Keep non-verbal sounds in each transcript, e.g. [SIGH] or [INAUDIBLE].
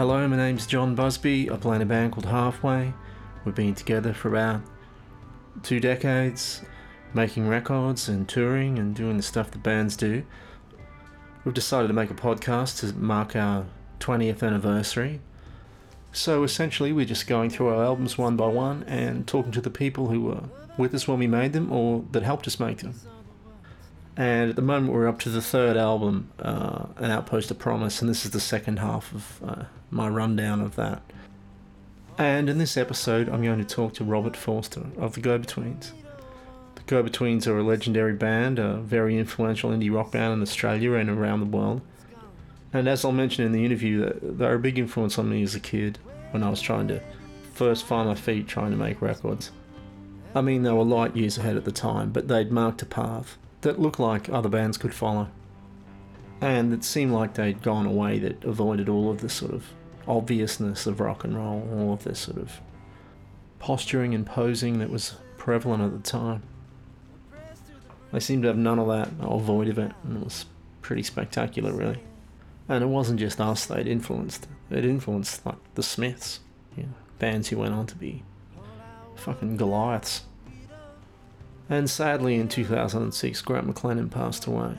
Hello, my name's John Busby. I play in a band called Halfway. We've been together for about two decades, making records and touring and doing the stuff that bands do. We've decided to make a podcast to mark our 20th anniversary. So essentially, we're just going through our albums one by one and talking to the people who were with us when we made them or that helped us make them. And at the moment, we're up to the third album, uh, An Outpost of Promise, and this is the second half of uh, my rundown of that. And in this episode, I'm going to talk to Robert Forster of the Go Betweens. The Go Betweens are a legendary band, a very influential indie rock band in Australia and around the world. And as I'll mention in the interview, they're a big influence on me as a kid when I was trying to first find my feet trying to make records. I mean, they were light years ahead at the time, but they'd marked a path that looked like other bands could follow. And it seemed like they'd gone a way that avoided all of the sort of obviousness of rock and roll, all of this sort of posturing and posing that was prevalent at the time. They seemed to have none of that, or void of it, and it was pretty spectacular, really. And it wasn't just us they'd influenced. It influenced like the Smiths, you bands who went on to be fucking Goliaths. And sadly, in 2006, Grant McLennan passed away.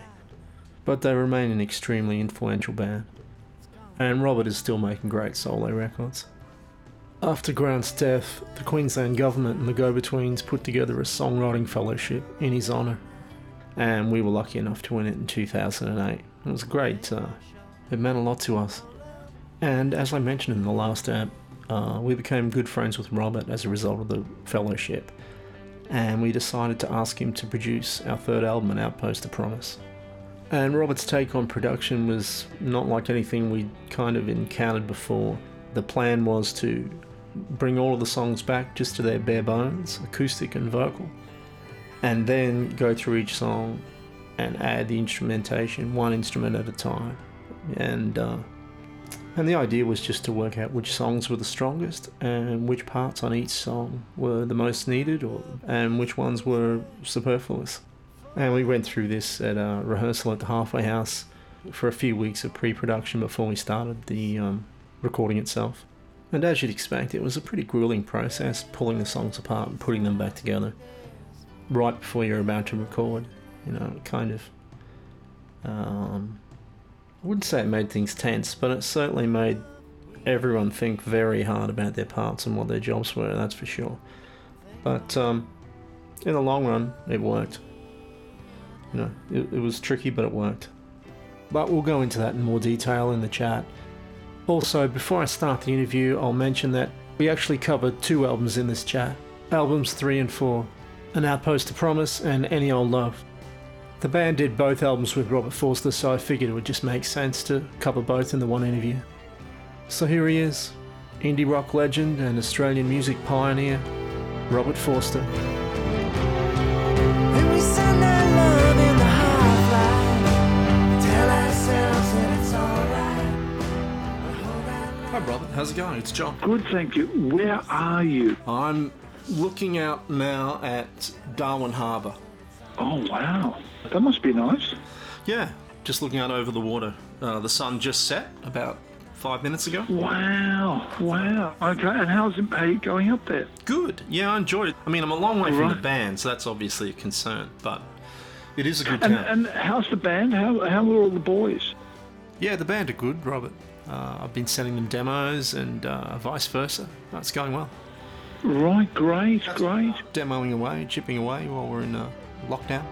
But they remain an extremely influential band. And Robert is still making great solo records. After Grant's death, the Queensland government and the Go Betweens put together a songwriting fellowship in his honour. And we were lucky enough to win it in 2008. It was great. Uh, it meant a lot to us. And as I mentioned in the last app, uh, we became good friends with Robert as a result of the fellowship, and we decided to ask him to produce our third album, An Outpost of Promise. And Robert's take on production was not like anything we'd kind of encountered before. The plan was to bring all of the songs back just to their bare bones, acoustic and vocal, and then go through each song and add the instrumentation one instrument at a time. And uh, and the idea was just to work out which songs were the strongest and which parts on each song were the most needed or, and which ones were superfluous. And we went through this at a rehearsal at the Halfway House for a few weeks of pre production before we started the um, recording itself. And as you'd expect, it was a pretty grueling process pulling the songs apart and putting them back together right before you're about to record. You know, kind of. Um, I wouldn't say it made things tense, but it certainly made everyone think very hard about their parts and what their jobs were, that's for sure. But um, in the long run, it worked. You know, it, it was tricky, but it worked. But we'll go into that in more detail in the chat. Also, before I start the interview, I'll mention that we actually covered two albums in this chat albums 3 and 4 An Outpost to Promise and Any Old Love. The band did both albums with Robert Forster, so I figured it would just make sense to cover both in the one interview. So here he is, indie rock legend and Australian music pioneer, Robert Forster. Hi, Robert. How's it going? It's John. Good, thank you. Where are you? I'm looking out now at Darwin Harbour. Oh, wow. That must be nice. Yeah, just looking out over the water. Uh, the sun just set about five minutes ago. Wow, wow. Okay, and how's it how going up there? Good. Yeah, I enjoyed it. I mean, I'm a long way right. from the band, so that's obviously a concern, but it is a good and, town. And how's the band? How, how are all the boys? Yeah, the band are good, Robert. Uh, I've been sending them demos and uh, vice versa. That's going well. Right, great, great. Demoing away, chipping away while we're in uh, lockdown.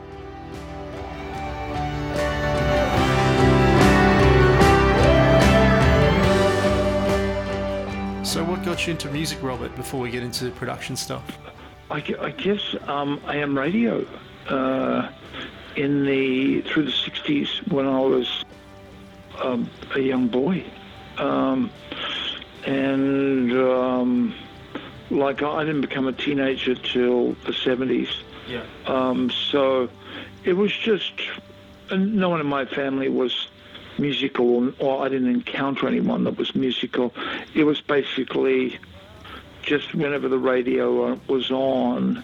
So, what got you into music, Robert, before we get into production stuff? I, I guess um, I AM radio. Uh, in the through the '60s, when I was um, a young boy, um, and um, like I didn't become a teenager till the '70s. Yeah. Um, so it was just no one in my family was musical, or I didn't encounter anyone that was musical. It was basically just whenever the radio uh, was on,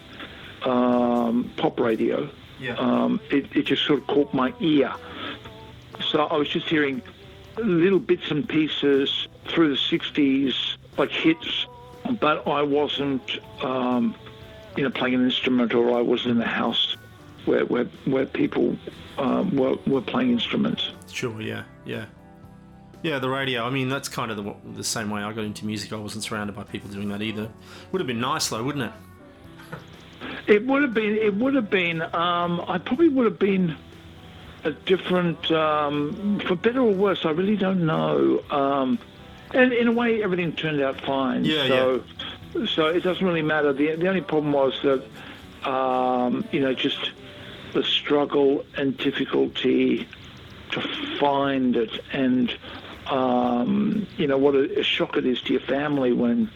um, pop radio, yeah. um, it, it just sort of caught my ear. So I was just hearing little bits and pieces through the '60s, like hits, but I wasn't, um, you know, playing an instrument, or I was in the house where where where people um, were were playing instruments. Sure. Yeah. Yeah. Yeah, the radio. I mean, that's kind of the, the same way I got into music. I wasn't surrounded by people doing that either. Would have been nice though, wouldn't it? It would have been. It would have been. Um, I probably would have been a different, um, for better or worse. I really don't know. Um, and in a way, everything turned out fine. Yeah, so, yeah. So it doesn't really matter. The the only problem was that, um, you know, just the struggle and difficulty to find it. And um, you know what a, a, shock it is to your family when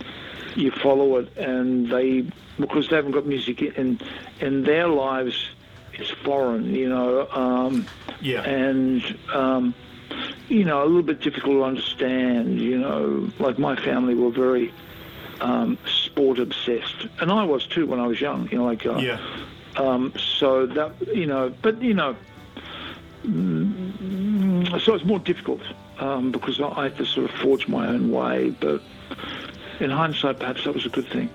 you follow it and they because they haven't got music in in their lives it's foreign you know um, yeah. and um, you know a little bit difficult to understand you know like my family were very um, sport obsessed. And I was too when I was young you know like uh, yeah. um, so that you know but you know so it's more difficult um, because I had to sort of forge my own way. But in hindsight, perhaps that was a good thing.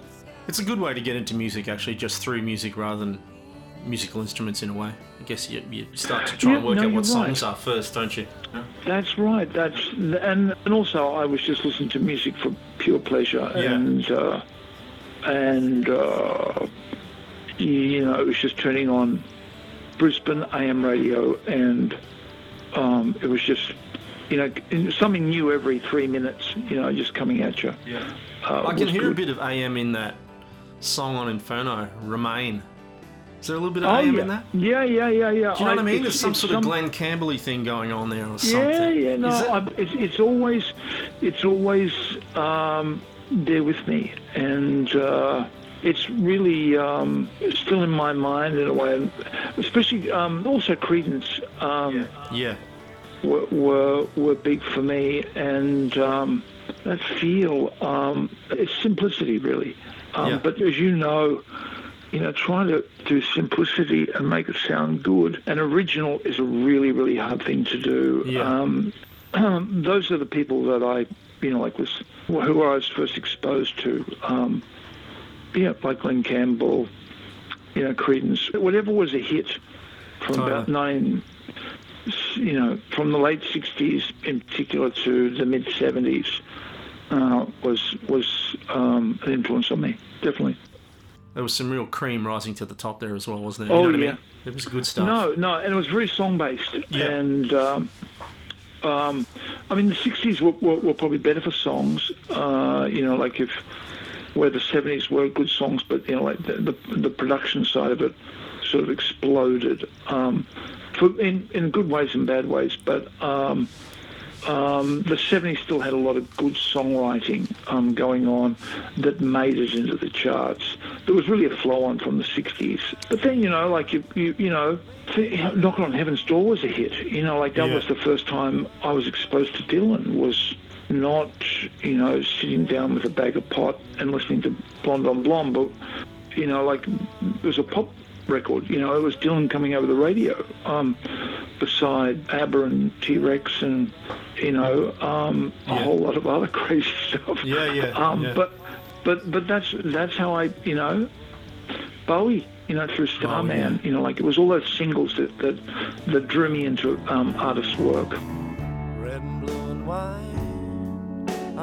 It's a good way to get into music, actually, just through music rather than musical instruments in a way. I guess you, you start to try yeah, and work no, out what songs right. are first, don't you? Yeah. That's right. That's and and also I was just listening to music for pure pleasure Yeah. and uh, and uh, you know it was just turning on Brisbane AM radio and um, it was just you know something new every three minutes. You know, just coming at you. Yeah. Uh, I can hear a bit of AM in that song on Inferno, Remain. Is there a little bit of Oh AM yeah. in that? yeah, yeah, yeah, yeah. Do you know what I mean? There's some sort of Glen Campbell thing going on there or something. Yeah, yeah, no? I, it's, it's always, it's always um, there with me, and uh, it's really um, still in my mind in a way. Especially um, also Creedence um, yeah. were, were were big for me, and um, that feel, um, it's simplicity really. Um, Yeah. But as you know, you know, trying to do simplicity and make it sound good and original is a really, really hard thing to do. Yeah. Um, [CLEARS THROAT] those are the people that I, you know, like was who I was first exposed to. Um, yeah, like Glen Campbell, you know, Creedence, whatever was a hit from Totally. about nine, you know, from the late '60s in particular to the mid '70s, uh, was was um, an influence on me, definitely. There was some real cream rising to the top there as well, wasn't there? Oh, you know what I yeah. mean? It was good stuff. No, no, and it was very song based. Yeah. And um, um, I mean, the '60s were, were, were probably better for songs. Uh, you know, like if where the '70s were good songs, but you know, like the the, the production side of it sort of exploded um, for, in in good ways and bad ways. But um, um, the 70s still had a lot of good songwriting um, going on that made it into the charts. There was really a flow on from the 60s. But then, you know, like, you, you, you know, th- Knock on Heaven's Door was a hit. You know, like that Yeah. was the first time I was exposed to Dylan was not, you know, sitting down with a bag of pot and listening to Blonde on Blonde, but, you know, like it was a pop record. You know, it was Dylan coming over the radio, um, beside ABBA and T-Rex and, you know, um, a Yeah. whole lot of other crazy [LAUGHS] stuff. Yeah, yeah, Um, yeah. But, but, but that's that's how I, you know, Bowie, you know, through Starman, yeah. you know, like it was all those singles that that, that drew me into um, artists' work. Red and blue and white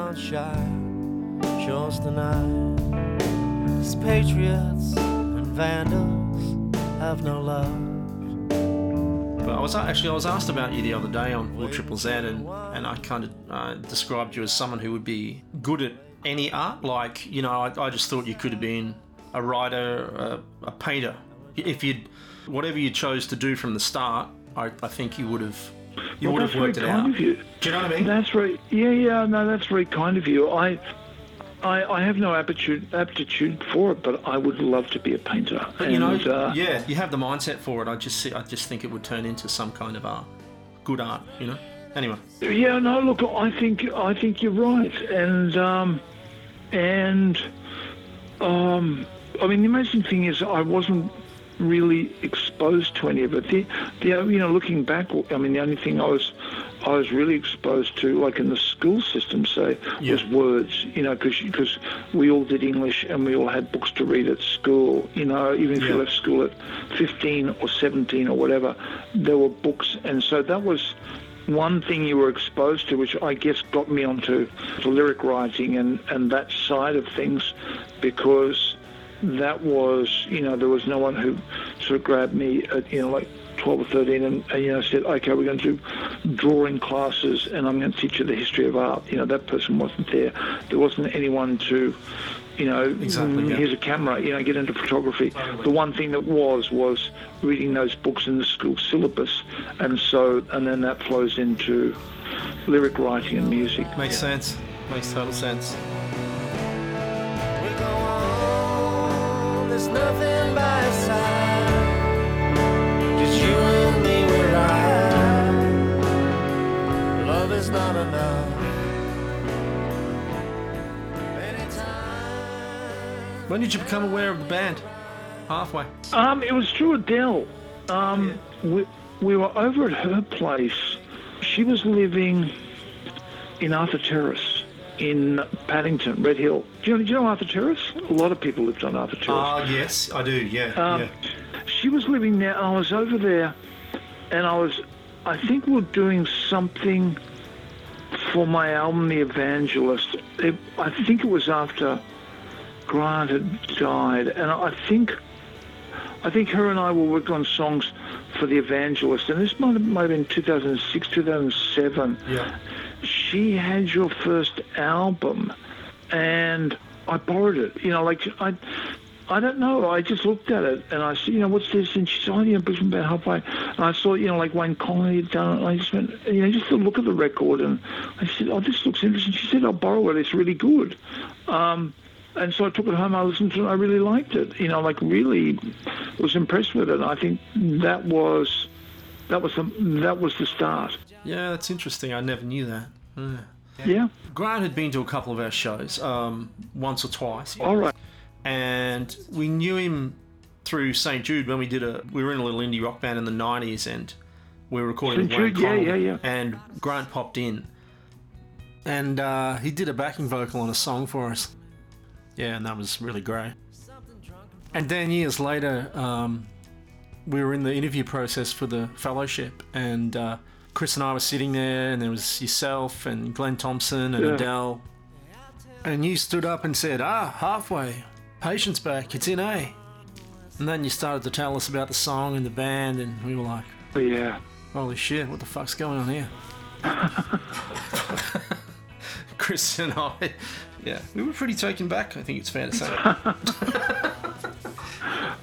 aren't shy, shows tonight. These patriots and vandals have no love. But I was actually I was asked about you the other day on Four Triple Z, and and I kind of uh, described you as someone who would be good at any art. Like you know, I, I just thought you could have been a writer, a, a painter. If you'd whatever you chose to do from the start, I, I think you would have you Well, would have worked it out. Do you know what I mean? That's right. yeah, yeah. No, that's very kind of you. I, I, I have no aptitude aptitude for it, but I would love to be a painter. But you know, uh, yeah, you have the mindset for it. I just see, I just think it would turn into some kind of art, good art. You know. Anyway, Yeah, no, look, I think I think you're right, and um, and um, I mean the amazing thing is I wasn't really exposed to any of it. The, the you know looking back, I mean the only thing I was I was really exposed to, like in the school system, say, Yeah. was words. You know, because we all did English and we all had books to read at school. You know, even if Yeah. you left school at 15 or 17 or whatever, there were books, and so that was one thing you were exposed to, which I guess got me onto the lyric writing and, and that side of things, because that was, you know, there was no one who sort of grabbed me at, you know, like 12 or 13 and, and you know, said, okay, we're going to do drawing classes and I'm going to teach you the history of art. You know, that person wasn't there. There wasn't anyone to, you know, Exactly, yeah. here's a camera, you know, get into photography. The one thing that was, was reading those books in the school syllabus. And so, and then that flows into lyric writing and music. Makes sense. Makes total sense. When did you become aware of the band? Halfway. Um, it was through Adele. Um, we, we were over at her place. She was living in Arthur Terrace in Paddington, Red Hill. Do you know, do you know Arthur Terrace? A lot of people lived on Arthur Terrace. Ah, yes, I do. Yeah, Um, yeah. She was living there, and I was over there, and I was, I think we were doing something for my album, The Evangelist. It, I think it was after Grant had died, and I think, I think her and I were working on songs for The Evangelist, and this might have, might have been 2006, 2007 Yeah. She had your first album and I borrowed it. You know, like I I don't know. I just looked at it and I said, you know, what's this? And she said, oh, yeah, Brisbane Band Halfway. And I saw, you know, like Wayne Connolly had done it. And I just went, you know, just to look at the record and I said, oh, this looks interesting. She said, I'll borrow it. It's really good. Um, and so I took it home. I listened to it. I really liked it. You know, like really was impressed with it. I think that was that was the that was the start. Yeah, that's interesting. I never knew that. Yeah. Yeah. Grant had been to a couple of our shows, um, once or twice, All right. and we knew him through St Jude when we did a. We were in a little indie rock band in the '90s, and we were recording St. Jude, yeah, yeah, yeah. And Grant popped in, and uh, he did a backing vocal on a song for us. Yeah, and that was really great. And then years later, um, we were in the interview process for the fellowship, and uh, Chris and I were sitting there, and there was yourself and Glenn Thompson and Yeah. Adele, and you stood up and said, "Ah, halfway, patience back, it's in A." And then you started to tell us about the song and the band, and we were like, Yeah. "Holy shit, what the fuck's going on here?" [LAUGHS] Chris and I, yeah, we were pretty taken back. I think it's fair to say. [LAUGHS]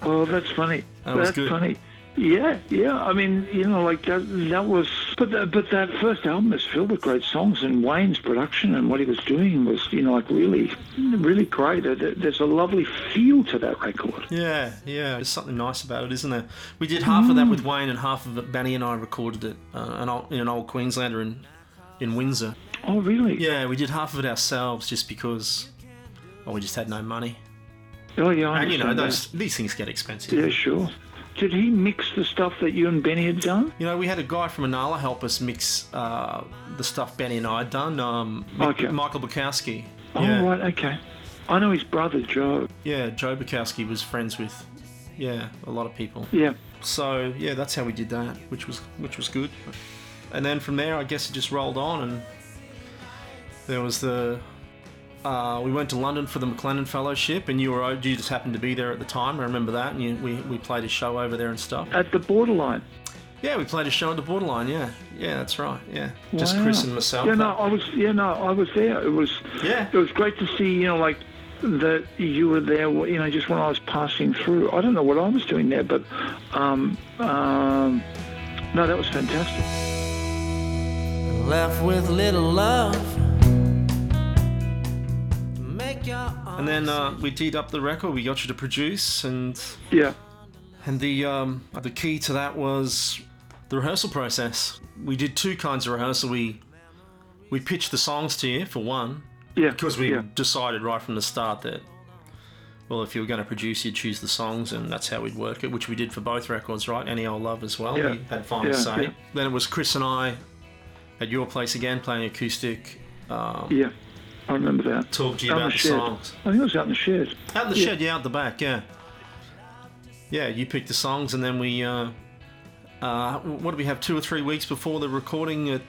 Oh, that's funny. That was that's good. funny. Yeah, yeah. I mean, you know, like that. That was, but that, but that first album is filled with great songs, and Wayne's production and what he was doing was, you know, like really, really great. There- There's a lovely feel to that record. Yeah, yeah. There's something nice about it, isn't there? We did half of that Mm. with Wayne, and half of it, Benny and I recorded it uh, an old, in an old Queenslander in in Windsor. Oh, really? Yeah, we did half of it ourselves just because, well, we just had no money. Oh, yeah. I And you know, those these things get expensive. Yeah, sure. Did he mix the stuff that you and Benny had done? You know, we had a guy from Anala help us mix uh, the stuff Benny and I had done. Um, Okay. Michael Bukowski. Oh, yeah. right. Okay. I know his brother Joe. Yeah, Joe Bukowski was friends with, yeah, a lot of people. Yeah. So yeah, that's how we did that, which was which was good. And then from there, I guess it just rolled on, and there was the. Uh, we went to London for the McLennan Fellowship, and you were you just happened to be there at the time. I remember that, and you, we we played a show over there and stuff. At the borderline. Yeah, we played a show at the Borderline. Yeah, yeah, that's right. Yeah, just Chris and myself. Yeah, no, I was. Yeah, no, I was there. It was. Yeah. It was great to see. You know, like that you were there. You know, just when I was passing through. I don't know what I was doing there, but um, um, no, that was fantastic. Left with little love. To make your And then uh, we teed up the record. We got you to produce, and Yeah. and the um, the key to that was the rehearsal process. We did two kinds of rehearsal. We we pitched the songs to you for one, Yeah. because we Yeah. decided right from the start that well, if you were going to produce, you'd choose the songs, and that's how we'd work it, which we did for both records, right? Any Old Love as well. Yeah. We had final Yeah, say. yeah. Then it was Chris and I at your place again, playing acoustic. Um, Yeah, I remember that. Talk to you Out about the the songs. I think it was out in the shed. Out in the Yeah. shed, yeah, out the back, yeah. Yeah, you picked the songs, and then we. Uh, uh, what do we have? Two or three weeks before the recording at,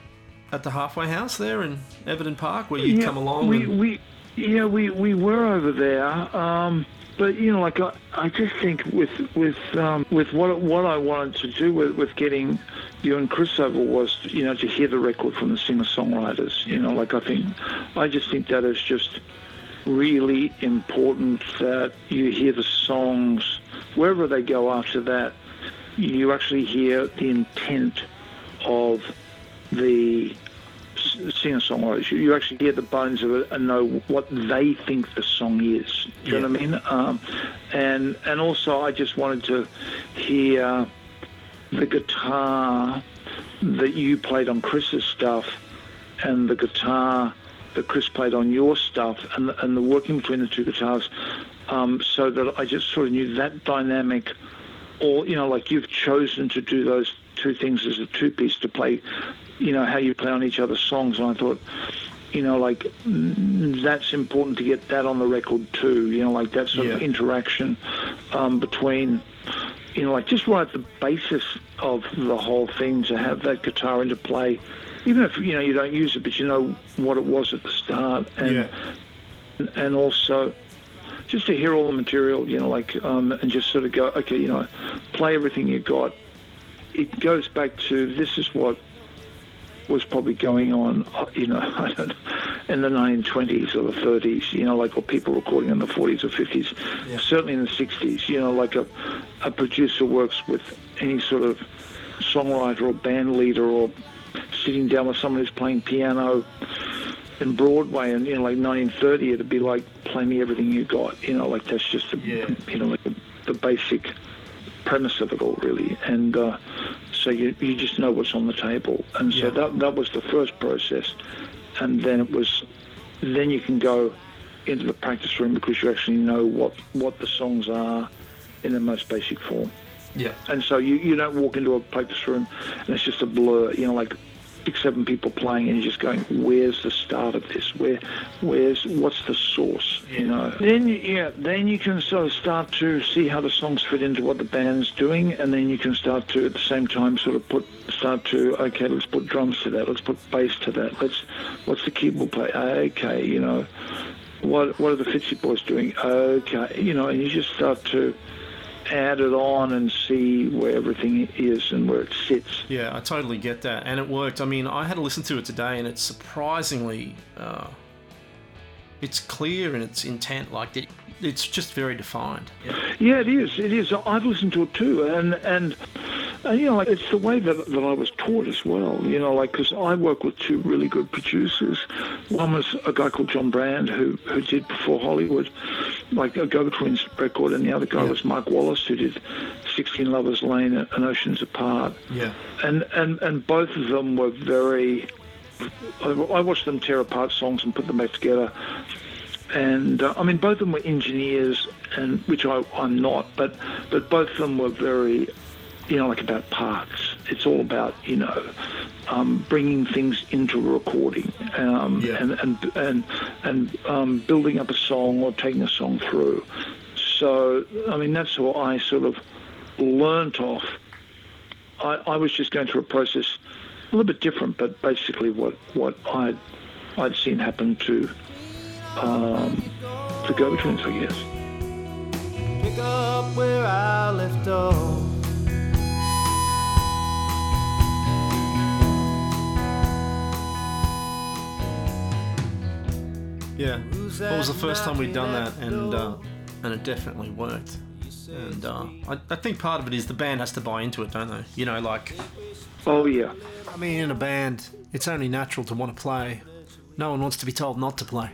at the halfway house there in Everton Park, where you'd come along. We, and, we, yeah, we, we were over there. Um, but you know, like I, I just think with with um, with what what I wanted to do with, with getting you and Chris over was you know to hear the record from the singer songwriters. You know, like I think I just think that is just really important that you hear the songs wherever they go after that. You actually hear the intent of the singer-songwriters. You, you actually hear the bones of it and know what they think the song is. Do you know what I mean? Um, and and also, I just wanted to hear the guitar that you played on Chris's stuff and the guitar that Chris played on your stuff and the, and the working between the two guitars, um, so that I just sort of knew that dynamic. Or you know, like you've chosen to do those two things as a two-piece to play you know how you play on each other's songs and i thought you know like that's important to get that on the record too you know like that sort of interaction um, between you know like just right at the basis of the whole thing to have that guitar into play even if you know you don't use it but you know what it was at the start and yeah. and also just to hear all the material, you know, like, um, and just sort of go, okay, you know, play everything you got. It goes back to this is what was probably going on, uh, you know, [LAUGHS] I don't, in the 1920s or the 30s, you know, like what people recording in the 40s or 50s, certainly in the 60s, you know, like a, a producer works with any sort of songwriter or band leader or sitting down with someone who's playing piano in Broadway and you know like 1930 it'd be like play me everything you got you know like that's just the, Yeah. you know like the, the basic premise of it all really. And uh, so you, you just know what's on the table and so Yeah. that that was the first process and then it was then you can go into the practice room because you actually know what what the songs are in the most basic form Yeah. and so you, you don't walk into a practice room and it's just a blur, you know, like six, seven people playing and you're just going, where's the start of this? Where, where's, what's the source, you know? Then, you- yeah, then you can sort of start to see how the songs fit into what the band's doing and then you can start to, at the same time, sort of put, start to, okay, let's put drums to that, let's put bass to that, let's, what's the keyboard play? Okay, you know, what, what are the Fitzy Boys doing? Okay, you know, and you just start to, add it on and see where everything is and where it sits. Yeah, I totally get that, and it worked. I mean, I had to listen to it today, and it's surprisingly, uh, it's clear and its intent. Like it, it's just very defined. Yeah, it is. It is. I've listened to it too, and and, and you know, like it's the way that that I was taught as well. You know, like because I work with two really good producers. One was a guy called John Brand who who did before Hollywood, like a Go Betweens record, and the other guy was Mike Wallace who did 16 Lovers Lane and Oceans Apart. Yeah. and and and both of them were very. I, I watched them tear apart songs and put them back together, and uh, I mean both of them were engineers, and which I, I'm not, but but both of them were very, you know, like about parts. It's all about you know, um, bringing things into recording, um, Yeah. and and and and um, building up a song or taking a song through. So I mean that's what I sort of learnt off I, I was just going through a process a little bit different, but basically what, what I'd, I'd seen happen to um, the go-betweens, I guess. Pick up where I left off. Yeah. Well, it was the first time we'd done that, and uh, and it definitely worked. And uh, I, I think part of it is the band has to buy into it, don't they? You know, like Oh yeah, I mean, in a band, it's only natural to want to play. No one wants to be told not to play.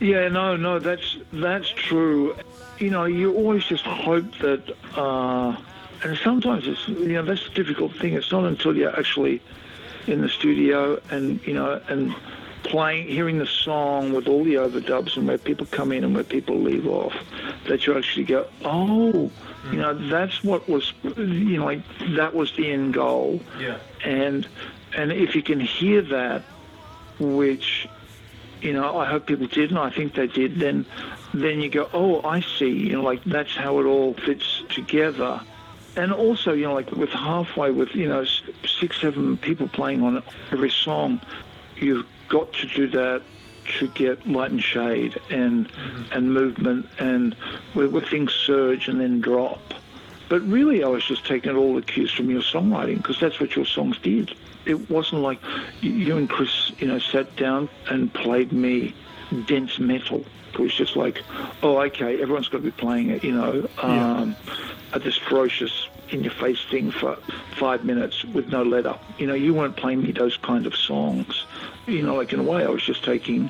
Yeah, no, no, that's that's true. You know, you always just hope that, uh, and sometimes it's you know that's the difficult thing. It's not until you're actually in the studio and you know and playing, hearing the song with all the overdubs and where people come in and where people leave off, that you actually go, oh, you know, that's what was, you know, like that was the end goal. Yeah. and and if you can hear that, which you know I hope people did, and I think they did, then then you go, oh, I see. You know, like that's how it all fits together. And also, you know, like with halfway, with you know six, seven people playing on every song, you've got to do that to get light and shade and mm-hmm. and movement and where, where things surge and then drop. But really, I was just taking all the cues from your songwriting because that's what your songs did. It wasn't like you and Chris, you know, sat down and played me dense metal. It was just like, oh, okay, everyone's got to be playing it, you know, um, yeah. this ferocious in-your-face thing for five minutes with no let up. You know, you weren't playing me those kind of songs. You know, like in a way, I was just taking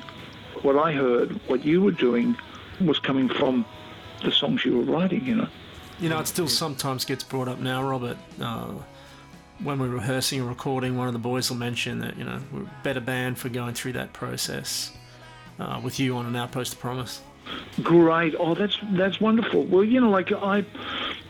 what I heard, what you were doing, was coming from the songs you were writing. You know. You know, it still sometimes gets brought up now, Robert. Uh, when we're rehearsing and recording, one of the boys will mention that you know we're a better band for going through that process uh, with you on an outpost of promise. Great. Oh, that's that's wonderful. Well, you know, like I,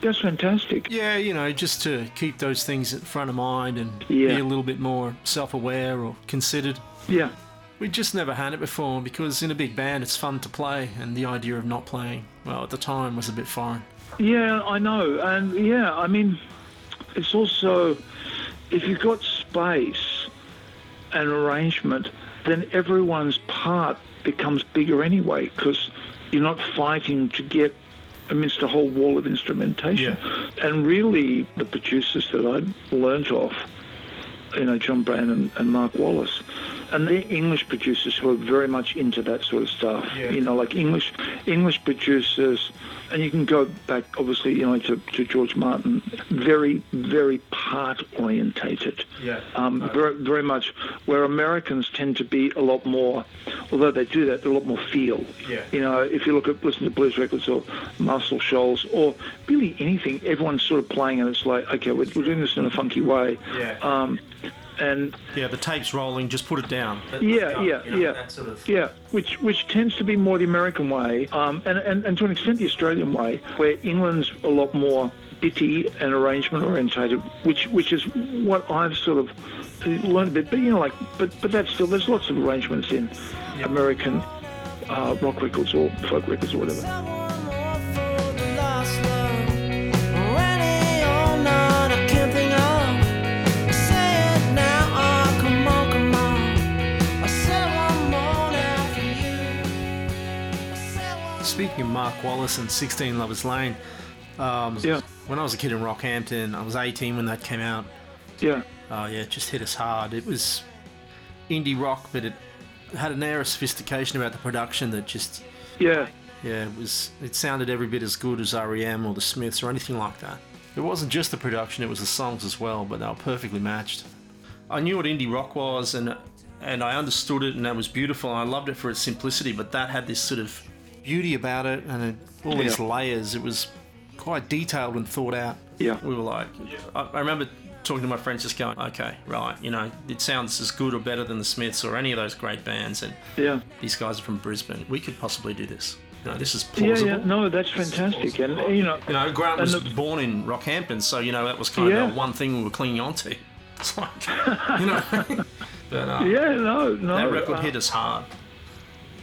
that's fantastic. Yeah, you know, just to keep those things in front of mind and yeah. be a little bit more self-aware or considered. Yeah. We just never had it before because in a big band it's fun to play, and the idea of not playing, well, at the time was a bit foreign. Yeah, I know, and yeah, I mean, it's also if you've got space and arrangement, then everyone's part becomes bigger anyway because you're not fighting to get amidst a whole wall of instrumentation. Yeah. And really, the producers that I learnt off, you know, John Brand and, and Mark Wallace, and they're English producers who are very much into that sort of stuff. Yeah. You know, like English English producers, and you can go back obviously, you know, to, to George Martin. Very, very part orientated. Yeah. Um, very, very much where Americans tend to be a lot more, although they do that, they're a lot more feel. Yeah. You know, if you look at listen to blues records or Muscle Shoals or really anything, everyone's sort of playing and it's like, okay, we're, we're doing this in a funky way. Yeah. Um, and yeah, the tape's rolling. Just put it down. yeah, yeah, you know, yeah, sort of... yeah. Which which tends to be more the American way, um, and, and and to an extent the Australian way, where England's a lot more bitty and arrangement orientated, which which is what I've sort of learned a bit. But you know, like, but but that's still there's lots of arrangements in yep. American uh, rock records or folk records or whatever. Speaking of Mark Wallace and 16 Lovers Lane, um, yeah. when I was a kid in Rockhampton, I was 18 when that came out. Yeah. Oh, yeah, it just hit us hard. It was indie rock, but it had an air of sophistication about the production that just. Yeah. Yeah, it was. It sounded every bit as good as REM or the Smiths or anything like that. It wasn't just the production; it was the songs as well, but they were perfectly matched. I knew what indie rock was, and and I understood it, and that was beautiful. I loved it for its simplicity, but that had this sort of beauty about it and it, all yeah. these layers. It was quite detailed and thought out. Yeah. We were like, I, I, remember talking to my friends just going, okay, right, you know, it sounds as good or better than the Smiths or any of those great bands. And yeah, these guys are from Brisbane. We could possibly do this. You know, this is plausible. Yeah, yeah, no, that's fantastic. And you know, you know, Grant was the, born in Rockhampton, so you know that was kind yeah. of the one thing we were clinging on to. [LAUGHS] It's like, you know, [LAUGHS] but, uh, [LAUGHS] yeah, no, no, that record uh, hit us hard.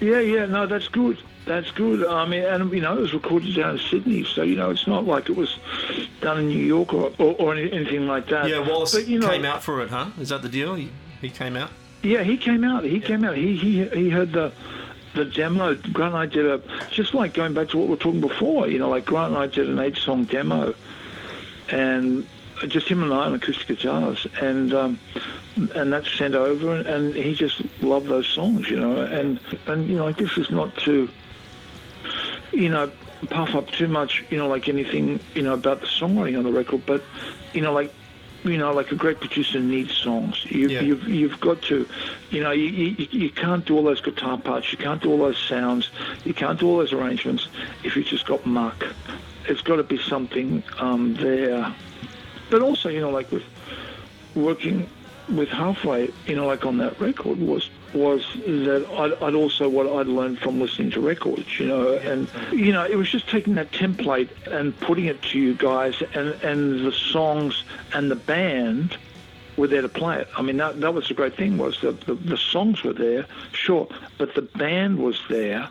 Yeah, yeah, no, that's good. That's good. I mean, and you know, it was recorded down in Sydney, so you know, it's not like it was done in New York or, or, or anything like that. Yeah, Wallace but, you know, came out for it, huh? Is that the deal? He, he came out. Yeah, he came out. He yeah. came out. He he he heard the the demo. Grant and I did a just like going back to what we were talking before. You know, like Grant and I did an eight song demo, and just him and I on acoustic guitars, and um, and that's sent over, and, and he just loved those songs, you know, and and you know, like this is not to you know, puff up too much, you know, like anything, you know, about the songwriting on the record. But, you know, like, you know, like a great producer needs songs. You, yeah. You've you've got to, you know, you, you you can't do all those guitar parts. You can't do all those sounds. You can't do all those arrangements if you've just got muck. It's got to be something um, there. But also, you know, like with working with Halfway, you know, like on that record was was that I'd, I'd, also what I'd learned from listening to records, you know, and you know it was just taking that template and putting it to you guys, and and the songs and the band were there to play it. I mean, that, that was the great thing was that the, the songs were there, sure, but the band was there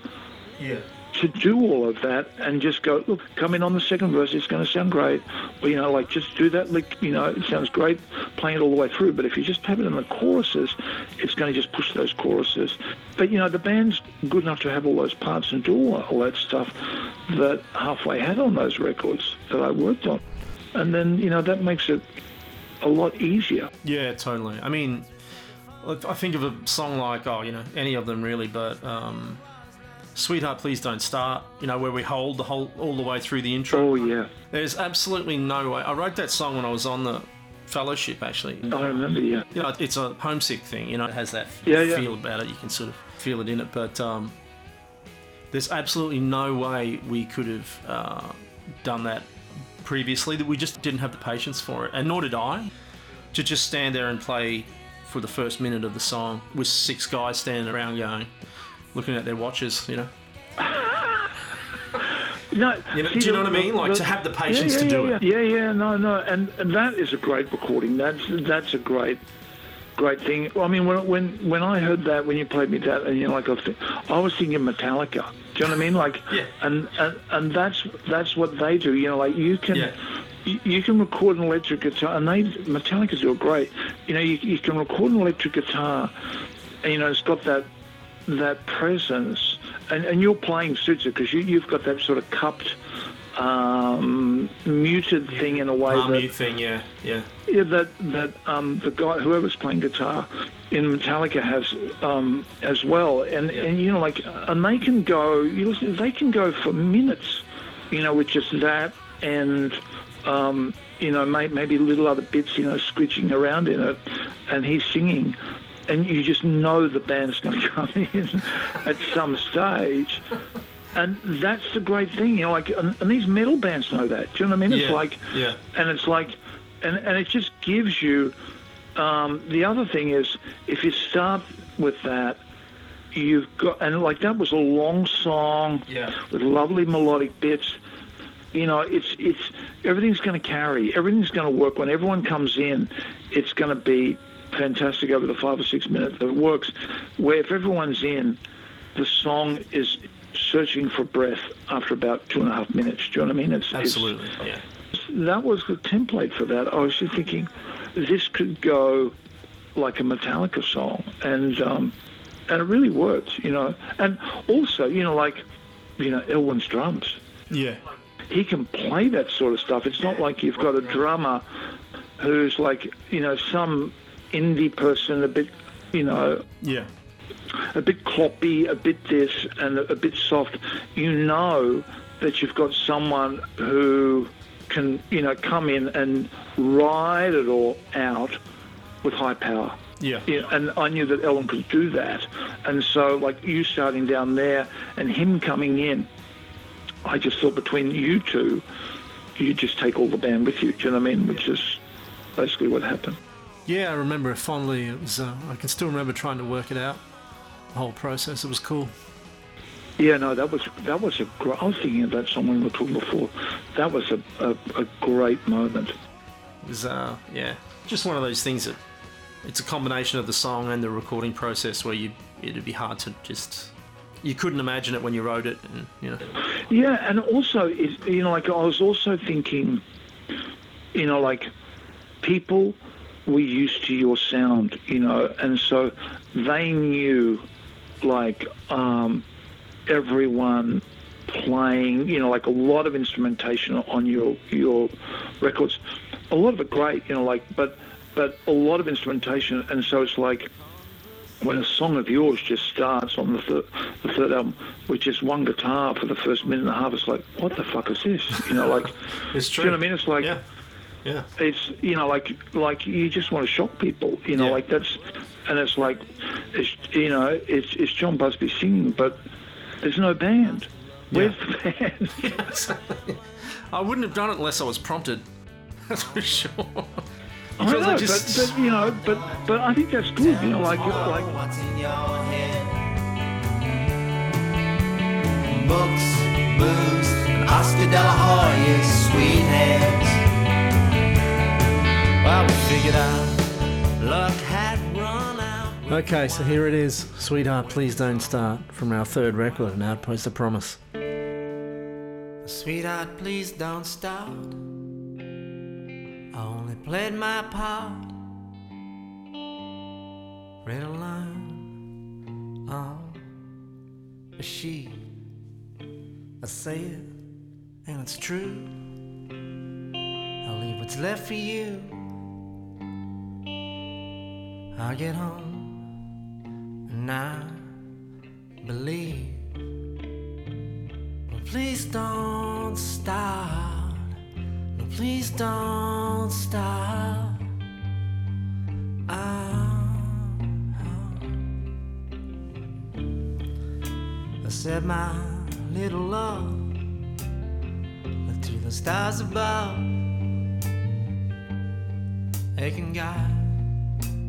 Yeah. To do all of that and just go, look, come in on the second verse, it's going to sound great. Or, you know, like just do that lick, you know, it sounds great playing it all the way through. But if you just have it in the choruses, it's going to just push those choruses. But, you know, the band's good enough to have all those parts and do all, all that stuff that Halfway had on those records that I worked on. And then, you know, that makes it a lot easier. Yeah, totally. I mean, I think of a song like, oh, you know, any of them really, but um, Sweetheart Please Don't Start, you know, where we hold the whole all the way through the intro. Oh, yeah. There's absolutely no way. I wrote that song when I was on the fellowship, actually. I remember, yeah. You know, it's a homesick thing, you know, it has that Yeah, yeah. feel about it. You can sort of feel it in it, but um, there's absolutely no way we could have uh, done that previously, that we just didn't have the patience for it, and nor did I. To just stand there and play for the first minute of the song with six guys standing around going, looking at their watches, you know. [LAUGHS] No, You know, do you know what I mean? Like the- to have the patience yeah, to do yeah, it. Yeah, yeah, no, no, and, and that is a great recording. That's that's a great, great thing. I mean, when when when I heard that, when you played me that, and you know, like I was, think, I was thinking Metallica. Do you know what I mean? Like, Yeah. and, and and that's that's what they do. You know, like you can. Yeah. You you can record an electric guitar, and they Metallica do it great. You know, you, you can record an electric guitar, and you know it's got that that presence, and, and you're playing suits because you, you've got that sort of cupped, um, muted thing in a way Palm that mute thing, yeah, yeah. yeah, that that um, the guy whoever's playing guitar in Metallica has um, as well, and and you know like and they can go you listen they can go for minutes, you know, with just that and um, you know may, maybe little other bits you know screeching around in it, and he's singing. And you just know the band's going to come in at some stage, and that's the great thing, you know. Like, and, and these metal bands know that. Do you know what I mean? It's Yeah, like, yeah. and it's like, and and it just gives you. Um, the other thing is, if you start with that, you've got, and like that was a long song Yeah. with lovely melodic bits. You know, it's it's everything's going to carry, everything's going to work. When everyone comes in, it's going to be fantastic over the five or six minutes that it works. Where if everyone's in, the song is searching for breath after about two and a half minutes. Do you know what I mean? It's, it's- Absolutely, yeah. that was the template for that. I was just thinking this could go like a Metallica song, and um, and it really worked, you know. And also, you know, like you know, Elwyn's drums. Yeah. He can play that sort of stuff. It's not like you've got a drummer who's like you know some indie person, a bit you know Yeah. a bit cloppy, a bit this, and a, a bit soft, you know that you've got someone who can, you know, come in and ride it all out with high power. Yeah. Yeah, and I knew that Elwyn could do that. And so, like you starting down there and him coming in, I just thought between you two, you just take all the band with you. Do you know what I mean? Which is basically what happened. Yeah, I remember it fondly. It was. Uh, I can still remember trying to work it out. The whole process. It was cool. Yeah, no, that was that was a. gr- I was thinking of that song when we were talking before. That was a, a, a great moment. It was. Uh, yeah, just one of those things that. It's a combination of the song and the recording process where you. It'd be hard to just. You couldn't imagine it when you wrote it, and you know. Yeah, and also, it, you know, like I was also thinking, you know, like people were used to your sound, you know, and so they knew, like, um, everyone playing, you know, like a lot of instrumentation on your your records, a lot of it great, you know, like, but but a lot of instrumentation, and so it's like when a song of yours just starts on the third, the third album with just one guitar for the first minute and a half, it's like, what the fuck is this? You know, like, [LAUGHS] It's true. do you know what I mean? It's like, Yeah. Yeah. it's you know, like, like you just want to shock people, you know, Yeah. like that's, and it's like, it's you know, it's it's John Busby singing, but there's no band. Where's the band? [LAUGHS] I wouldn't have done it unless I was prompted. [LAUGHS] That's for sure. I know, I just. but, but you know, but but I think that's good, you know, like like. What's in your head? Books, booze, and Oscar De La Hoya's sweet hands. Okay, so here it is Sweetheart, Please Don't Start from our third record, An Outpost of Promise. Sweetheart, please don't start. I only played my part. Read a line on a sheet. I say it, and it's true. I'll leave what's left for you. I get home, and I believe. But please don't stop. No, please don't stop. Ah, I said, my little love, look to the stars above. They can guide,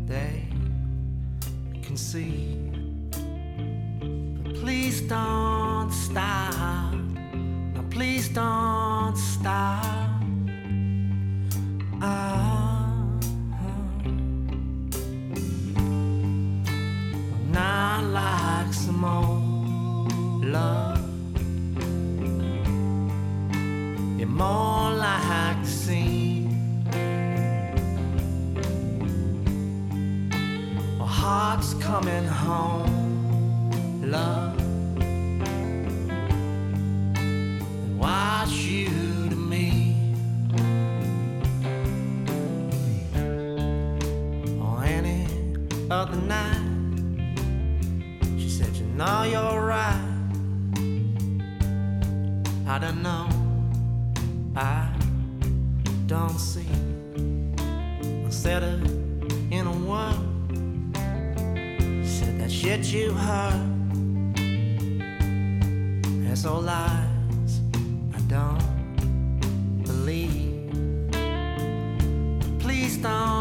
they can see. But please don't stop. No, please don't stop. Coming home, love. Watch you to me. Or any other night. She said, You know you're right. I don't know. I don't see. I said uh, Shit you heard. It's all lies. I don't believe. Please don't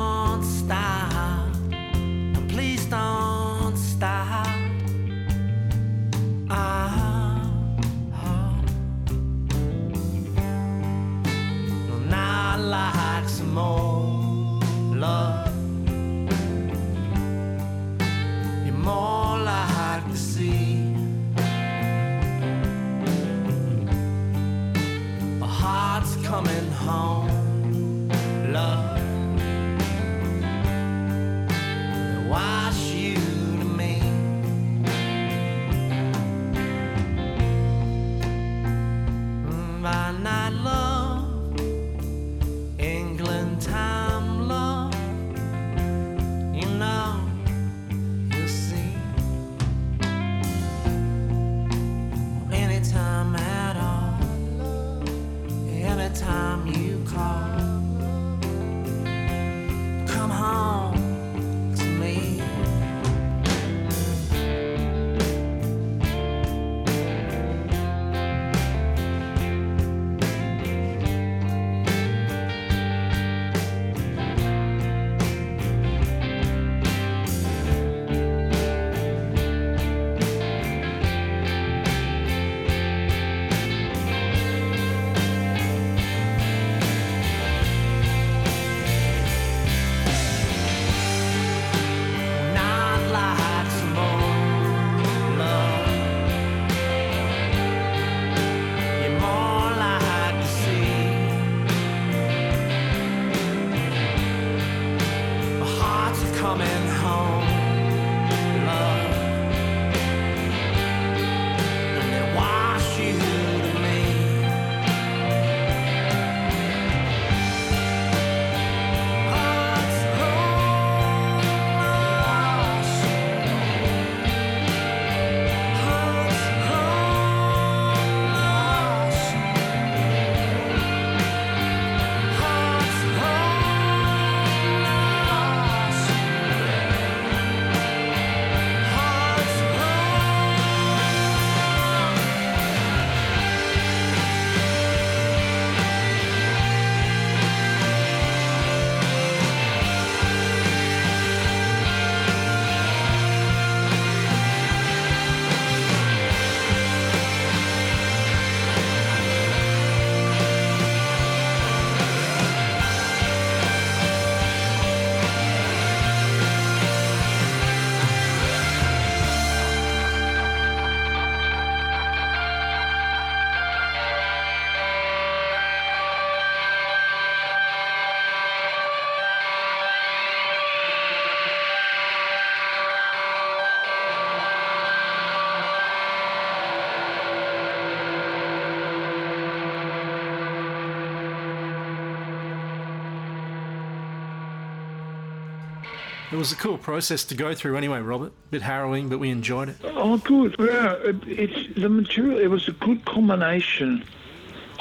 It was a cool process to go through anyway, Robert. A bit harrowing, but we enjoyed it. Oh, good. Yeah, it, it's the material. It was a good combination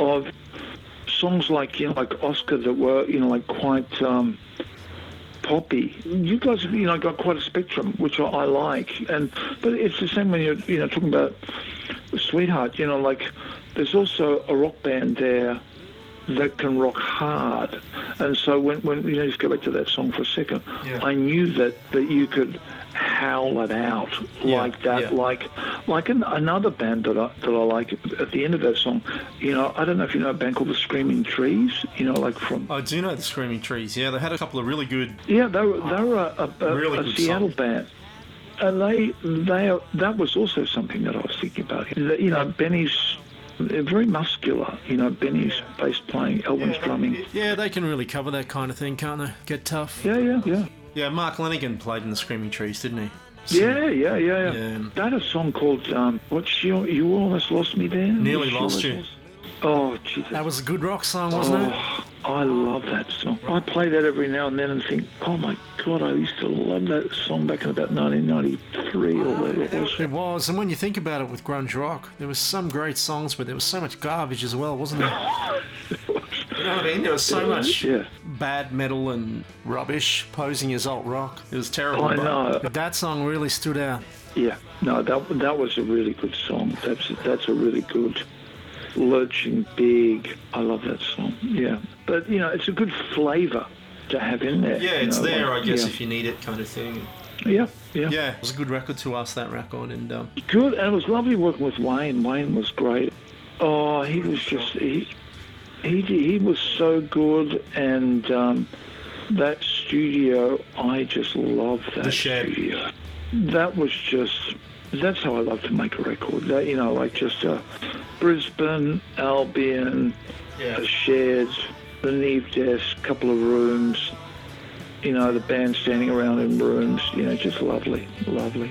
of songs like you know, like Oscar that were you know like quite um, poppy. You guys you know got quite a spectrum, which I, I like. And but it's the same when you're you know talking about Sweetheart. You know, like there's also a rock band there that can rock hard. And so when, when you know, just go back to that song for a second, Yeah. I knew that, that you could howl it out Yeah, like that, yeah. like like an, another band that I, that I like at the end of that song. You know, I don't know if you know a band called the Screaming Trees. You know, like from I do know the Screaming Trees. Yeah, they had a couple of really good. yeah, they were they were a, a, Really a Seattle band. And they, they, that was also something that I was thinking about. You know, Benny's uh, very muscular. You know, Benny's bass playing, Elwyn's drumming. Yeah, they can really cover that kind of thing, can't they? Get tough. Yeah, yeah, yeah. Yeah, Mark Lanegan played in the Screaming Trees, didn't he? Yeah, yeah, yeah, yeah. Yeah. They had a song called um, "What's Your You Almost Lost Me There." Nearly You Lost You. Almost Oh, Jesus. That was a good rock song, wasn't it? Oh, I love that song. I play that every now and then and think, oh my God, I used to love that song back in about 1993 or whatever it was. It was, and when you think about it with grunge rock, there was some great songs, but there was so much garbage as well, wasn't there? [LAUGHS] You know what I mean? There was so much Yeah. bad metal and rubbish posing as alt rock. It was terrible. I but- know. But that song really stood out. Yeah, no, that that was a really good song. That's that's a really good, lurching big. I love that song. Yeah, but you know, it's a good flavour to have in there. Yeah, it's know, there, like, I guess, yeah. if you need it, kind of thing. Yeah, yeah, Yeah, it was a good record to us, that record, and um, Good, and it was lovely working with Wayne. Wayne was great. Oh, he was just he he he was so good, and um, that studio, I just love that The Shed. studio. That was just that's how I love to make a record. That you know, like just uh, Brisbane, Albion, yeah. a shed, the Neve desk, couple of rooms. You know, the band standing around in rooms. You know, just lovely, lovely.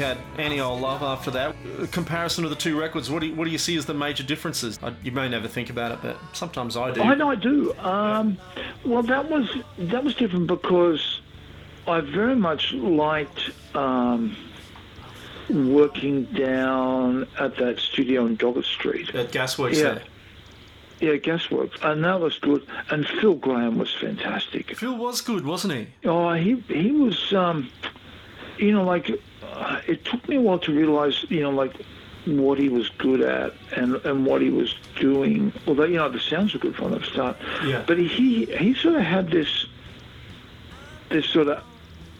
We had Any Old Love after that. A comparison of the two records, what do you, what do you see as the major differences? I, you may never think about it, but sometimes I do. I know I do. Um, well, that was that was different because I very much liked um, working down at that studio in Doggett Street. At Gasworks Yeah. there. Yeah, Gasworks, and that was good. And Phil Graham was fantastic. Phil was good, wasn't he? Oh, he he was, um, you know, like it took me a while to realize, you know, like what he was good at and and what he was doing. Although you know the sounds were good from the start. Yeah. But he he sort of had this this sort of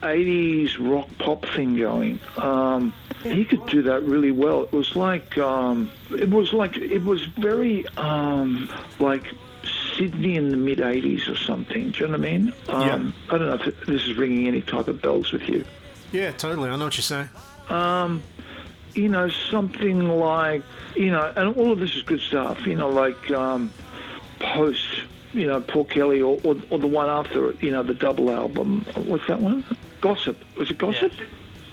80s rock pop thing going. Um, he could do that really well. It was like um, it was like it was very um, like Sydney in the mid 80s or something. Do you know what I mean? Um, I don't know if this is ringing any type of bells with you. Yeah, totally. I know what you're saying. you know, something like, you know, and all of this is good stuff, you know, like um, Post, you know, Paul Kelly, or, or, or the one after it, you know, the double album. What's that one? Gossip. Was it Gossip?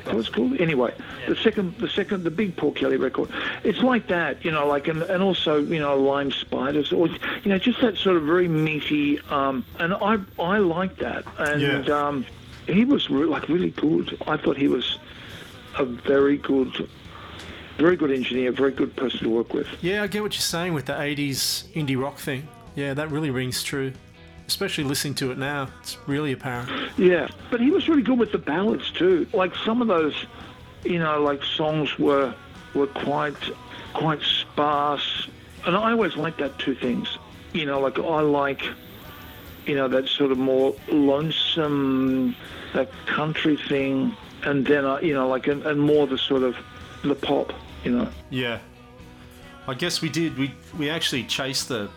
That was cool. Anyway, the second, the second, the big Paul Kelly record. It's like that, you know, like, and, and also, you know, Lime Spiders, or you know, just that sort of very meaty. Um, and I, I like that, and Yeah. um, he was re- like really good. I thought he was a very good, very good engineer, very good person to work with. Yeah, I get what you're saying with the 80s indie rock thing. Yeah, that really rings true. Especially listening to it now, it's really apparent. Yeah, but he was really good with the ballads too. Like some of those, you know, like songs were were quite quite sparse, and I always like that two things. You know, like I like, you know, that sort of more lonesome, that country thing, and then I, you know, like and, and more the sort of the pop. You know. Yeah. I guess we did. We we actually chased the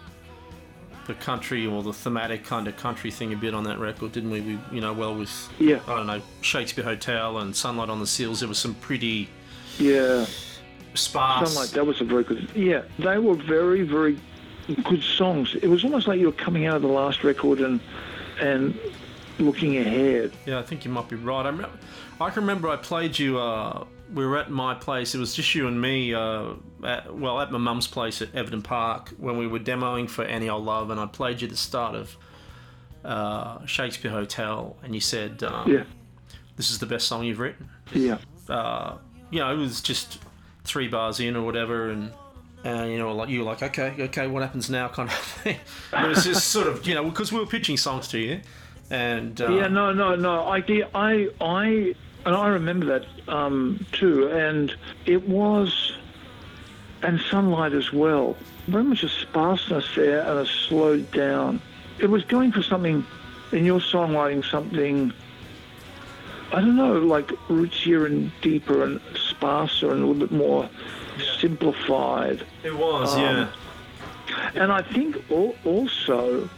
the country or the thematic kind of country thing a bit on that record, didn't we? We you know, well with Yeah. I don't know, Shakespeare Hotel and Sunlight on the Seals, there was some pretty Yeah. sparse like that was a very good. Yeah, they were very, very good songs. It was almost like you were coming out of the last record and and looking ahead. Yeah, I think you might be right. I, remember, I can remember I played you. Uh, we were at my place. It was just you and me. Uh, at, well, at my mum's place at Everton Park when we were demoing for Any Old Love, and I played you the start of uh, Shakespeare Hotel, and you said, um, Yeah, "This is the best song you've written." yeah, uh, you know, it was just three bars in or whatever, and and you know, like you were like, okay, okay, what happens now, [LAUGHS] kind of thing. It was just sort of, you know, because we were pitching songs to you, and uh, yeah. No, no, no. I, I, I, and I remember that um, too. And it was, and sunlight as well. Very much a sparseness there and a slowed down. It was going for something in your songwriting, something. I don't know, like rootsier and deeper and sparser and a little bit more simplified. it was, Um, yeah, And I think also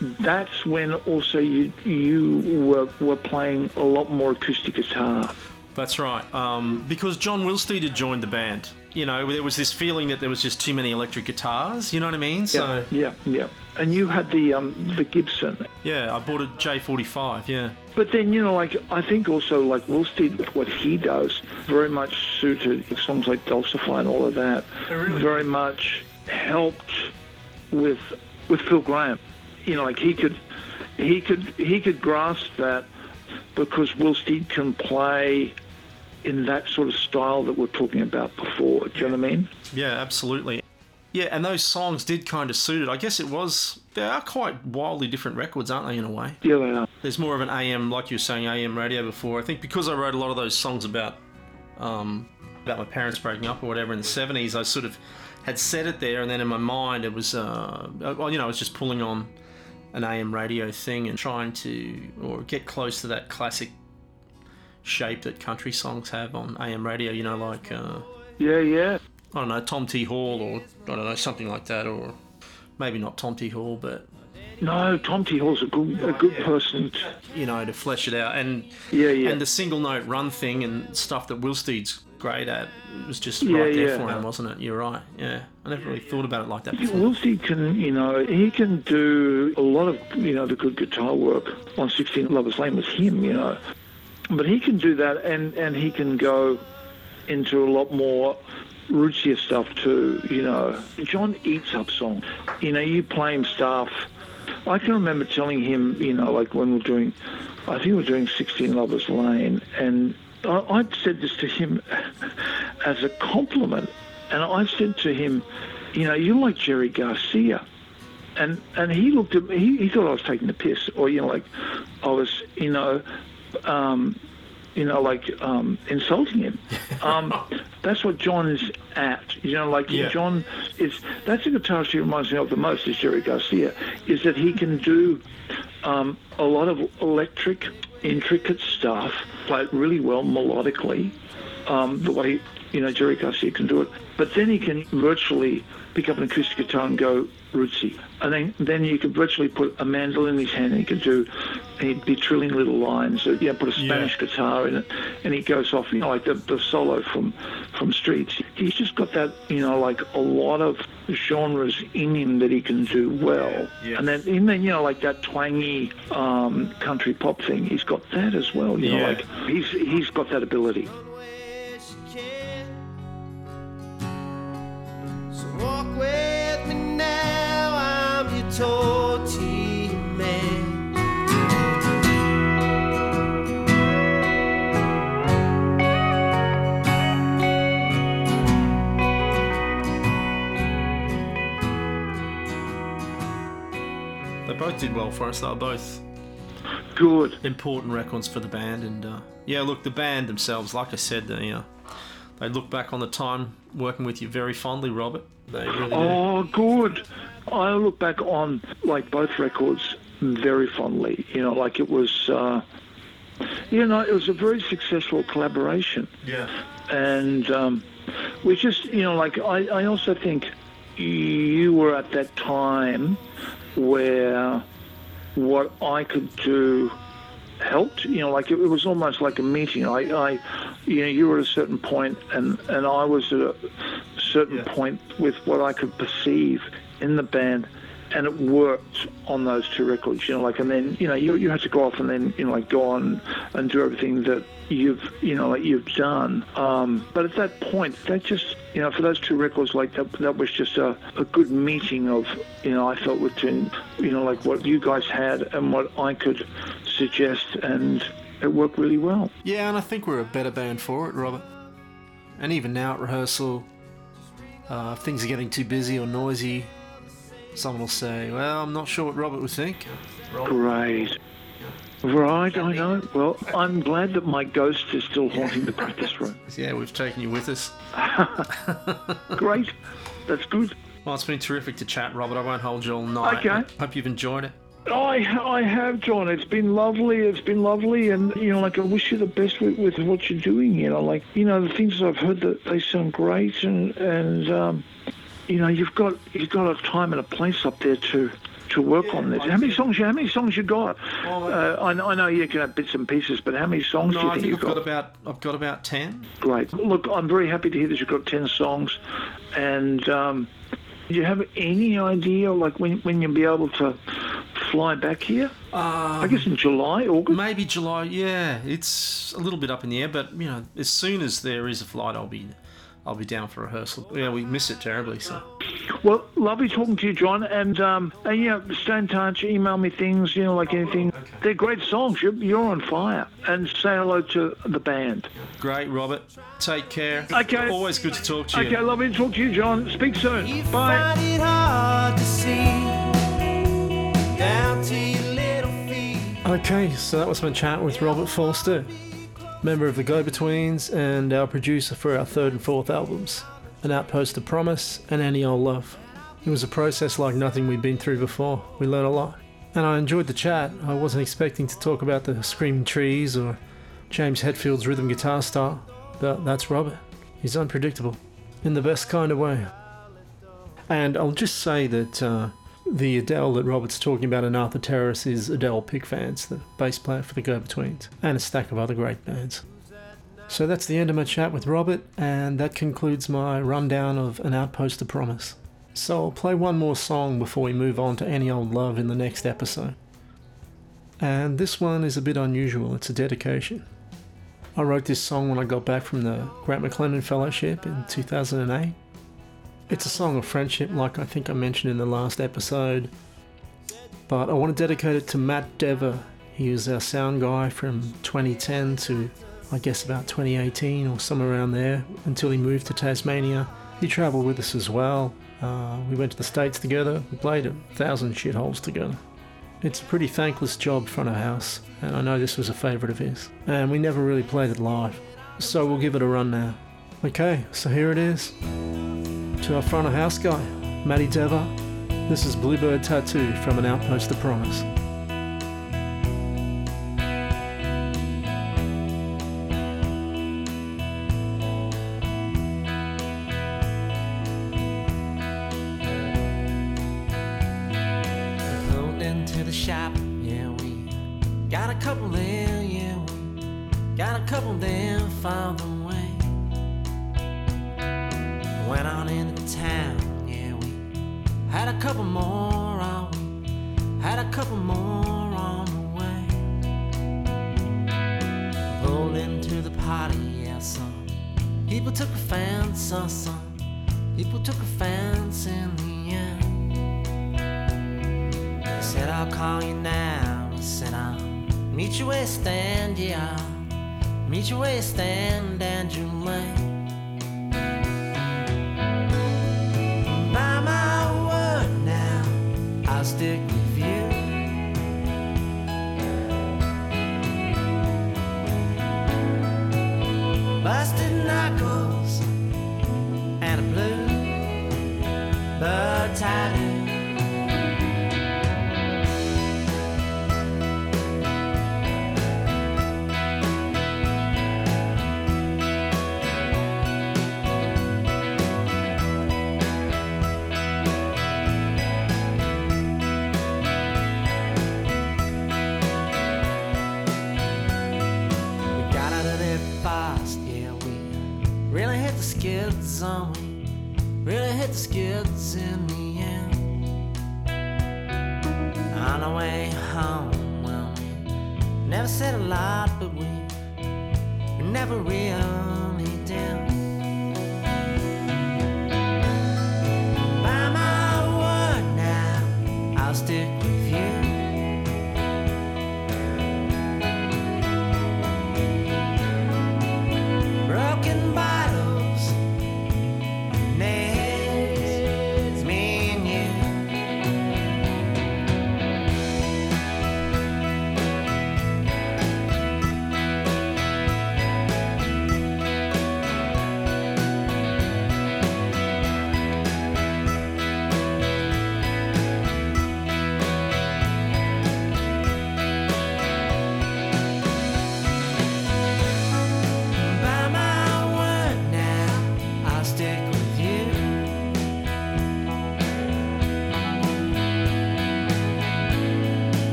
that's when also you you were were playing a lot more acoustic guitar. that's right. Um, because John Willsteed had joined the band. You know, there was this feeling that there was just too many electric guitars. You know what I mean? So yeah, yeah. And you had the um the Gibson. yeah, I bought a J45. Yeah, But then you know, like I think also like Willsteed, what he does, very much suited songs like Dulcify and all of that. Really. Very much helped with with Phil Graham. You know, like he could he could he could grasp that because Willsteed can play in that sort of style that we're talking about before. Do you know what I mean? yeah, absolutely. Yeah, and those songs did kind of suit it. I guess it was. They are quite wildly different records, aren't they? In a way. Yeah, they are. there's more of an AM, like you were saying, AM radio before. I think because I wrote a lot of those songs about um, about my parents breaking up or whatever in the 70s, I sort of had said it there, and then in my mind it was, uh, well, you know, I was just pulling on an AM radio thing and trying to or get close to that classic shape that country songs have on AM radio. You know, like uh, Yeah, yeah. I don't know Tom T Hall or I don't know something like that, or maybe not Tom T Hall, but No, Tom T. Hall's a good a good person. you know, to flesh it out. And Yeah, yeah. and the single note run thing and stuff that Willsteed's great at It was just Yeah, right there yeah. for him, wasn't it? You're right. Yeah, I never really thought about it like that before. Wilsey can, you know, he can do a lot of, you know, the good guitar work on 16 Lover's Lane was him, you know. But he can do that and, and he can go into a lot more rootsier stuff too, you know. John eats up songs. You know, you play him stuff. I can remember telling him, you know, like when we we're doing, I think we we're doing 16 Lover's Lane, and I, I said this to him as a compliment. And I said to him, you know, you're like Jerry Garcia. And and he looked at me, he, he thought I was taking the piss, or, you know, like I was, you know, um, you know, like um, insulting him. [LAUGHS] Um, that's what John is at. You know, like Yeah. John is. That's the guitarist he reminds me of the most is Jerry Garcia. Is that he can do um, a lot of electric, intricate stuff, play it really well melodically, um, the way you know Jerry Garcia can do it. But then he can virtually pick up an acoustic guitar and go rootsy, and then then you could virtually put a mandolin in his hand and he could do, he'd be trilling little lines. Or, yeah, put a Spanish guitar in it, and he goes off, you know, like the, the solo from from Streets. He's just got that, you know, like a lot of genres in him that he can do well. Yeah. And then, and then you know, like that twangy um, country pop thing, he's got that as well. You know, Yeah. like he's he's got that ability. Both did well for us. They were both Good. important records for the band, and uh, yeah, look, the band themselves, like I said, they uh, they look back on the time working with you very fondly, Robert. They really do. Oh, good. I look back on like both records very fondly. You know, like it was, uh, you know, it was a very successful collaboration. Yeah. and um, we just you know like I, I also think you were at that time where what I could do helped you know like it, it was almost like a meeting I, I you know you were at a certain point and and I was at a certain Yeah. point with what I could perceive in the band and it worked on those two records. You know, like and then you know you you had to go off and then you know like go on and do everything that you've you know like you've done. Um, but at that point, that just you know for those two records, like that that was just a, a good meeting of you know I felt between you know like what you guys had and what I could suggest, and it worked really well. Yeah, and I think we're a better band for it, Robert. And even now at rehearsal, uh, if things are getting too busy or noisy, someone will say, Well, I'm not sure what Robert would think. Great. Right, I know. Well, I'm glad that my ghost is still haunting the practice room. [LAUGHS] Yeah, we've taken you with us. [LAUGHS] Great. That's good. Well, it's been terrific to chat, Robert. I won't hold you all night. Okay. Hope you've enjoyed it. I I have, John. It's been lovely. It's been lovely, and you know, like I wish you the best with, with what you're doing. You know, like you know, the things I've heard that they sound great, and and um, you know, you've got you've got a time and a place up there to to work on this. How many songs? You, how many songs you got? Uh, I, I know you can have bits and pieces, but how many songs do you I think think you've I've got got? about I've got about ten. Great. Look, I'm very happy to hear that you've got ten songs, and um, do you have any idea, like when when you'll be able to fly back here? I guess in July, August. Maybe July. Yeah, it's a little bit up in the air, but you know, as soon as there is a flight, I'll be I'll be down for rehearsal. Yeah, we miss it terribly. So Well, lovely talking to you, John, and um, and yeah, stay in touch. Email me things, you know, like anything. They're great songs. You're, you're on fire, and say hello to the band. great, Robert. Take care. Okay. Always good to talk to you. Okay, lovely to talk to you, John. Speak soon. You Bye. find it hard to see down to your little feet. Okay, so that was my chat with Robert Forster, member of the Go Betweens and our producer for our third and fourth albums, An Outpost of Promise and Any Old Love. It was a process like nothing we'd been through before. We learned a lot. And I enjoyed the chat. I wasn't expecting to talk about the Screaming Trees or James Hetfield's rhythm guitar style, but that's Robert. He's unpredictable, in the best kind of way. And I'll just say that uh, the Adele that Robert's talking about in Arthur Terrace is Adele Pickvance, the bass player for the Go Betweens, and a stack of other great bands. So that's the end of my chat with Robert, and that concludes my rundown of An Outpost of Promise. So I'll play one more song before we move on to Any Old Love in the next episode. And this one is a bit unusual, it's a dedication. I wrote this song when I got back from the Grant McLennan Fellowship in 2008. It's a song of friendship, like I think I mentioned in the last episode. But I want to dedicate it to Matt Dever. He was our sound guy from 2010 to, I guess, about 2018 or somewhere around there until he moved to Tasmania. He travelled with us as well. Uh, we went to the States together. We played a thousand shitholes together. It's a pretty thankless job front of house, and I know this was a favourite of his. And we never really played it live, so we'll give it a run now. Okay, so here it is to our front of house guy, Matty Dever. This is Bluebird Tattoo from an Outpost of Promise. Pulled into the shop, yeah, we got a couple there, yeah, got a couple there for the way. Went on into town, yeah, we had a couple more on, had a couple more on the way. Pulled into the party, yeah, some people took offense, or uh, some people took offense in the end. He said, I'll call you now. He said, I'll meet you where you stand, yeah. Meet you where you stand, Andrew Lane. By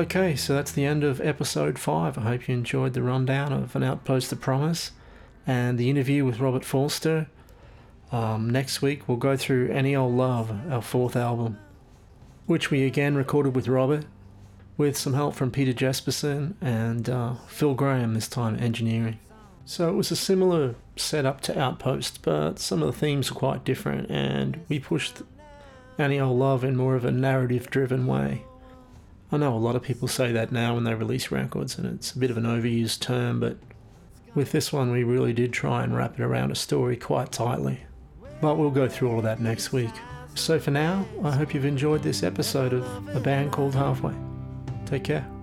Okay, so that's the end of episode 5. I hope you enjoyed the rundown of An Outpost of Promise and the interview with Robert Forster. Um, next week, we'll go through Any Old Love, our fourth album, which we again recorded with Robert, with some help from Peter Jesperson and uh, Phil Graham, this time engineering. So it was a similar setup to Outpost, but some of the themes were quite different, and we pushed Any Old Love in more of a narrative driven way. I know a lot of people say that now when they release records, and it's a bit of an overused term, but with this one, we really did try and wrap it around a story quite tightly. But we'll go through all of that next week. So for now, I hope you've enjoyed this episode of A Band Called Halfway. Take care.